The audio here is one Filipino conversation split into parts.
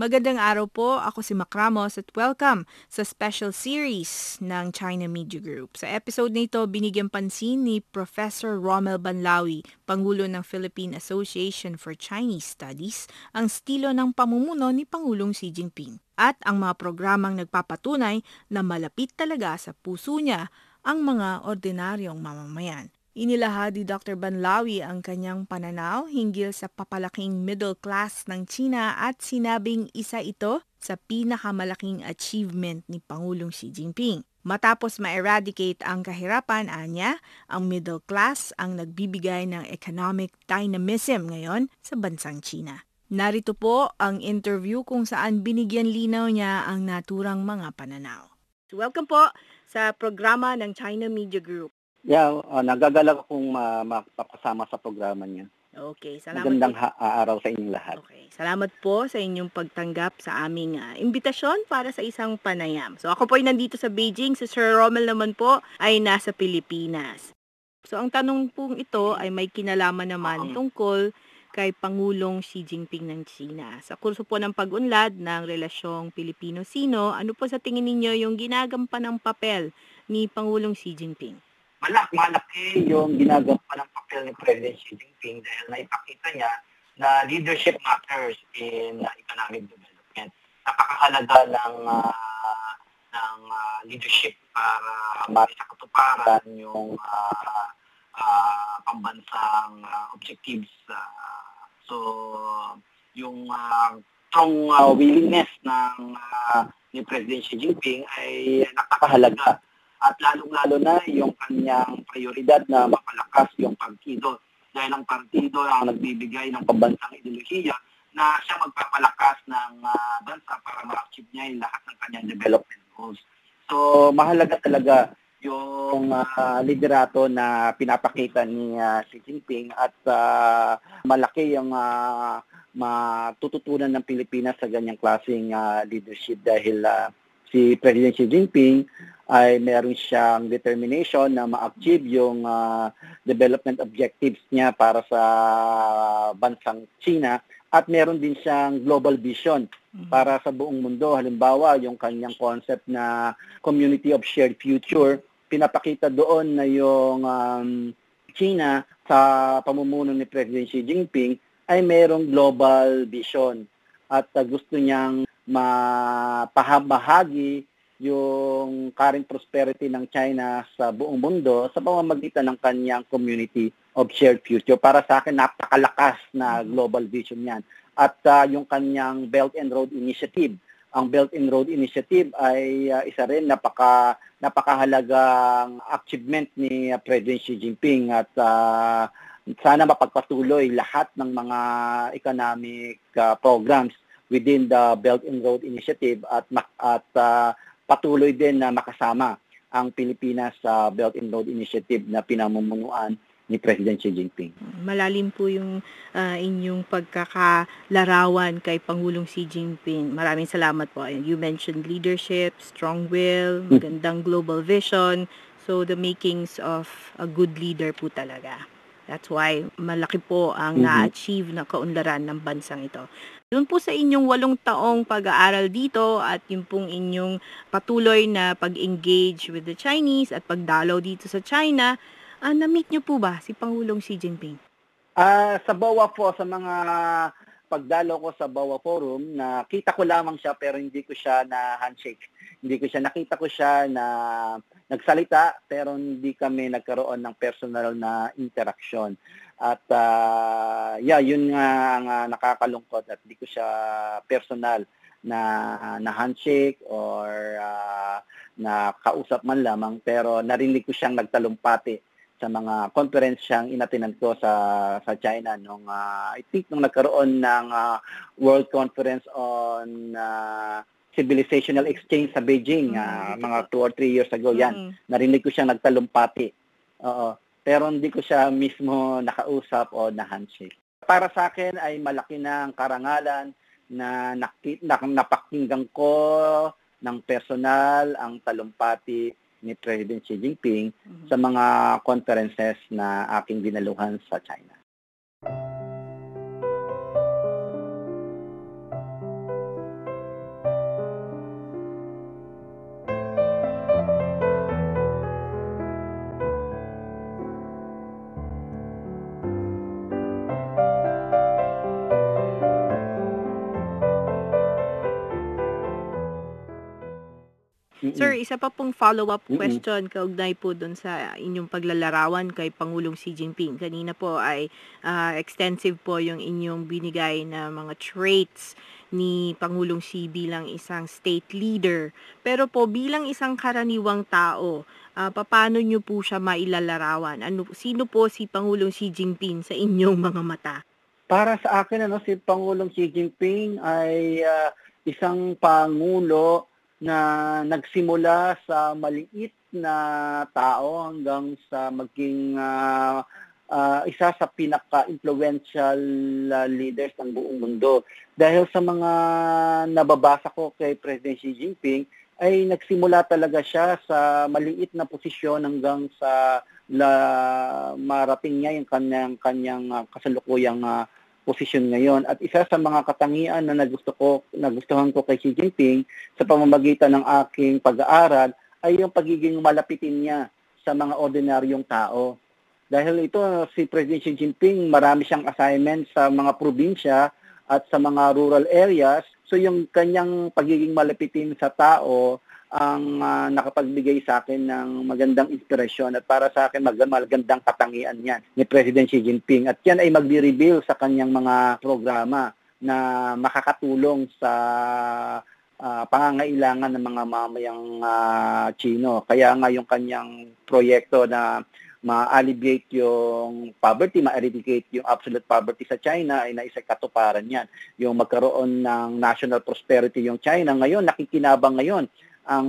Magandang araw po, ako si Mac Ramos at welcome sa special series ng China Media Group. Sa episode na ito, binigyan pansin ni Professor Rommel Banlawi, Pangulo ng Philippine Association for Chinese Studies, ang estilo ng pamumuno ni Pangulong Xi Jinping at ang mga programang nagpapatunay na malapit talaga sa puso niya ang mga ordinaryong mamamayan. Inilahad ni Dr. Banlawi ang kanyang pananaw hinggil sa papalaking middle class ng China at sinabing isa ito sa pinakamalaking achievement ni Pangulong Xi Jinping. Matapos ma-eradicate ang kahirapan, anya, ang middle class ang nagbibigay ng economic dynamism ngayon sa bansang China. Narito po ang interview kung saan binigyan linaw niya ang naturang mga pananaw. Welcome po sa programa ng China Media Group. Yeah, uh, nagagalak akong uh, mapapasama sa programa niya. Okay, salamat. Magandang ha- araw sa inyong lahat. Okay, salamat po sa inyong pagtanggap sa aming uh, imbitasyon para sa isang panayam. So ako po ay nandito sa Beijing, si Sir Rommel naman po ay nasa Pilipinas. So ang tanong pong ito ay may kinalaman naman tungkol kay Pangulong Xi Jinping ng China. Sa kurso po ng pag-unlad ng relasyong Pilipino-Sino, ano po sa tingin ninyo yung ginagampan ng papel ni Pangulong Xi Jinping? Malak, malaki yung ginagawa ng papel ni President Xi Jinping dahil naipakita niya na leadership matters in uh, economic development. Napakahalaga ng uh, ng uh, leadership para mari sa katuparan yung uh, uh, pambansang uh, objectives. Uh, so, yung uh, strong uh, willingness ng uh, ni President Xi Jinping ay napakahalaga at lalong-lalo na yung kanyang prioridad na mapalakas yung partido. Dahil ang partido ang nagbibigay ng pambansang ideolohiya na siya magpapalakas ng uh, bansa para ma-achieve niya yung lahat ng kanyang development goals. So, mahalaga talaga yung uh, liderato na pinapakita ni uh, Xi Jinping at uh, malaki yung uh, matututunan ng Pilipinas sa ganyang klaseng uh, leadership dahil uh, si President Xi Jinping ay meron siyang determination na ma-achieve yung uh, development objectives niya para sa bansang China at meron din siyang global vision para sa buong mundo. Halimbawa, yung kanyang concept na community of shared future, pinapakita doon na yung um, China sa pamumuno ni President Xi Jinping ay merong global vision at uh, gusto niyang mapahabahagi yung current prosperity ng China sa buong mundo sa pamamagitan ng kanyang community of shared future. Para sa akin, napakalakas na global vision yan. At uh, yung kanyang Belt and Road Initiative. Ang Belt and Road Initiative ay uh, isa rin napaka, napakahalagang achievement ni uh, President Xi Jinping at uh, sana mapagpatuloy lahat ng mga economic uh, programs within the Belt and Road Initiative at at uh, patuloy din na makasama ang Pilipinas sa Belt and Road Initiative na pinamumunuan ni President Xi Jinping. Malalim po yung uh, inyong pagkakalarawan kay Pangulong Xi Jinping. Maraming salamat po. You mentioned leadership, strong will, magandang global vision. So the makings of a good leader po talaga. That's why malaki po ang mm-hmm. na-achieve na kaunlaran ng bansang ito. Doon po sa inyong walong taong pag-aaral dito at yung pong inyong patuloy na pag-engage with the Chinese at pagdalaw dito sa China, uh, na-meet nyo po ba si Pangulong Xi Jinping? Uh, sa BOA po, sa mga pagdalo ko sa BOA Forum, na kita ko lamang siya pero hindi ko siya na handshake. Hindi ko siya, nakita ko siya na nagsalita pero hindi kami nagkaroon ng personal na interaction. At uh, yeah, yun nga ang uh, nakakalungkot at di ko siya personal na na handshake or uh, na kausap man lamang pero narinig ko siyang nagtalumpati sa mga conference siyang inatinan ko sa sa China nung uh, I think nung nagkaroon ng uh, World Conference on uh, Civilizational Exchange sa Beijing uh, mga 2 or 3 years ago yan. Mm-hmm. Narinig ko siyang nagtalumpati. Oo pero hindi ko siya mismo nakausap o na-handshake. Para sa akin ay malaki na ang karangalan na nakit, na, napakinggan ko ng personal ang talumpati ni President Xi Jinping mm-hmm. sa mga conferences na aking dinaluhan sa China. Mm-mm. Sir, isa pa pong follow-up Mm-mm. question kaugnay po doon sa inyong paglalarawan kay Pangulong Xi Jinping. Kanina po ay ah, extensive po yung inyong binigay na mga traits ni Pangulong Xi bilang isang state leader. Pero po bilang isang karaniwang tao, ah, paano nyo po siya mailalarawan? Ano, sino po si Pangulong Xi Jinping sa inyong mga mata? Para sa akin, ano, si Pangulong Xi Jinping ay ah, isang pangulo na nagsimula sa maliit na tao hanggang sa maging ah, ah, isa sa pinaka-influential ah, leaders ng buong mundo. Dahil sa mga nababasa ko kay President Xi Jinping, ay nagsimula talaga siya sa maliit na posisyon hanggang sa la, marating niya yung kanyang kanyang ah, kasalukuyang ah, posisyon ngayon. At isa sa mga katangian na nagusto ko, nagustuhan ko kay Xi Jinping sa pamamagitan ng aking pag-aaral ay yung pagiging malapitin niya sa mga ordinaryong tao. Dahil ito, si President Xi Jinping, marami siyang assignment sa mga probinsya at sa mga rural areas. So yung kanyang pagiging malapitin sa tao ang ah, nakapagbigay sa akin ng magandang inspirasyon at para sa akin mag- magandang katangian yan ni President Xi Jinping. At yan ay magdi-reveal sa kanyang mga programa na makakatulong sa ah, pangangailangan ng mga mamayang ah, Chino. Kaya nga yung kanyang proyekto na ma-alleviate yung poverty, ma-eradicate yung absolute poverty sa China ay naisa katuparan yan. Yung magkaroon ng national prosperity yung China. Ngayon, nakikinabang ngayon ang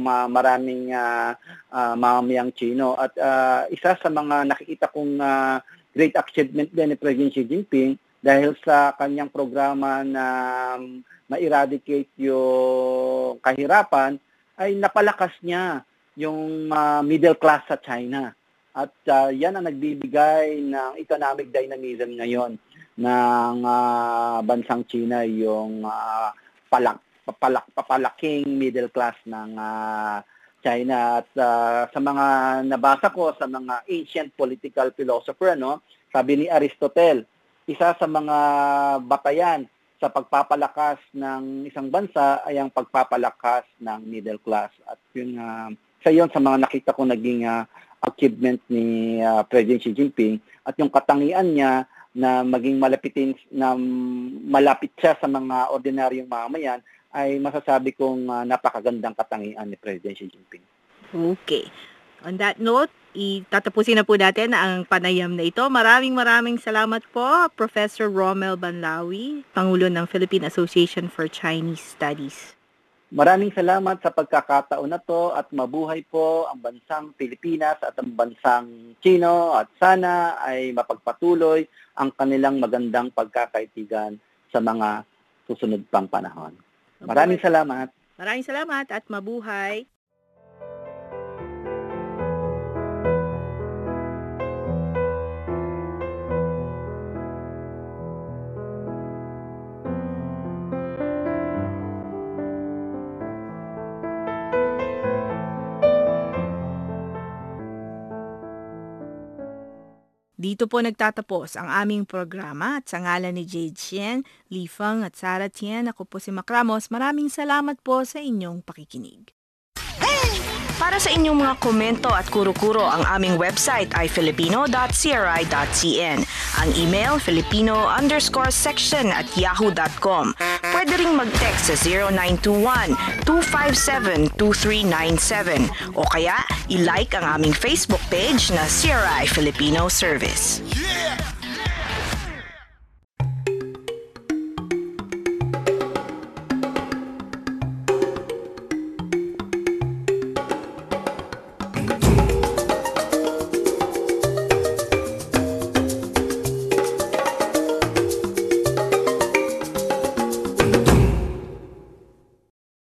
ma- maraming ah, ah, mamamayang Chino. At ah, isa sa mga nakikita kong ah, great achievement din ni President Xi Jinping dahil sa kanyang programa na um, ma-eradicate yung kahirapan ay napalakas niya yung ah, middle class sa China. At ah, yan ang nagbibigay ng economic dynamism ngayon ng ah, bansang China yung ah, palak, papalak, papalaking middle class ng ah, China. At ah, sa mga nabasa ko sa mga ancient political philosopher, no, sabi ni Aristotle, isa sa mga batayan sa pagpapalakas ng isang bansa ay ang pagpapalakas ng middle class. At yun, ah, sa yon sa mga nakita ko naging ah, achievement ni ah, President Xi Jinping at yung katangian niya na maging malapitin na malapit siya sa mga ordinaryong mamamayan ay masasabi kong ah, napakagandang katangian ni President Xi Jinping. Okay. On that note, itatapusin na po natin ang panayam na ito. Maraming maraming salamat po, Professor Romel Banlawi, Pangulo ng Philippine Association for Chinese Studies. Maraming salamat sa pagkakataon na to at mabuhay po ang bansang Pilipinas at ang bansang Chino at sana ay mapagpatuloy ang kanilang magandang pagkakaitigan sa mga susunod pang panahon. Maraming salamat. Maraming salamat at mabuhay. Dito po nagtatapos ang aming programa at sa ngalan ni Jade Chien, Li Feng at Sarah Tien, ako po si Macramos. Maraming salamat po sa inyong pakikinig. Para sa inyong mga komento at kuro-kuro, ang aming website ay filipino.cri.cn. Ang email, filipino underscore section at yahoo.com. Ring mag-text sa 0921-257-2397 o kaya i-like ang aming Facebook page na CRI Filipino Service. Yeah!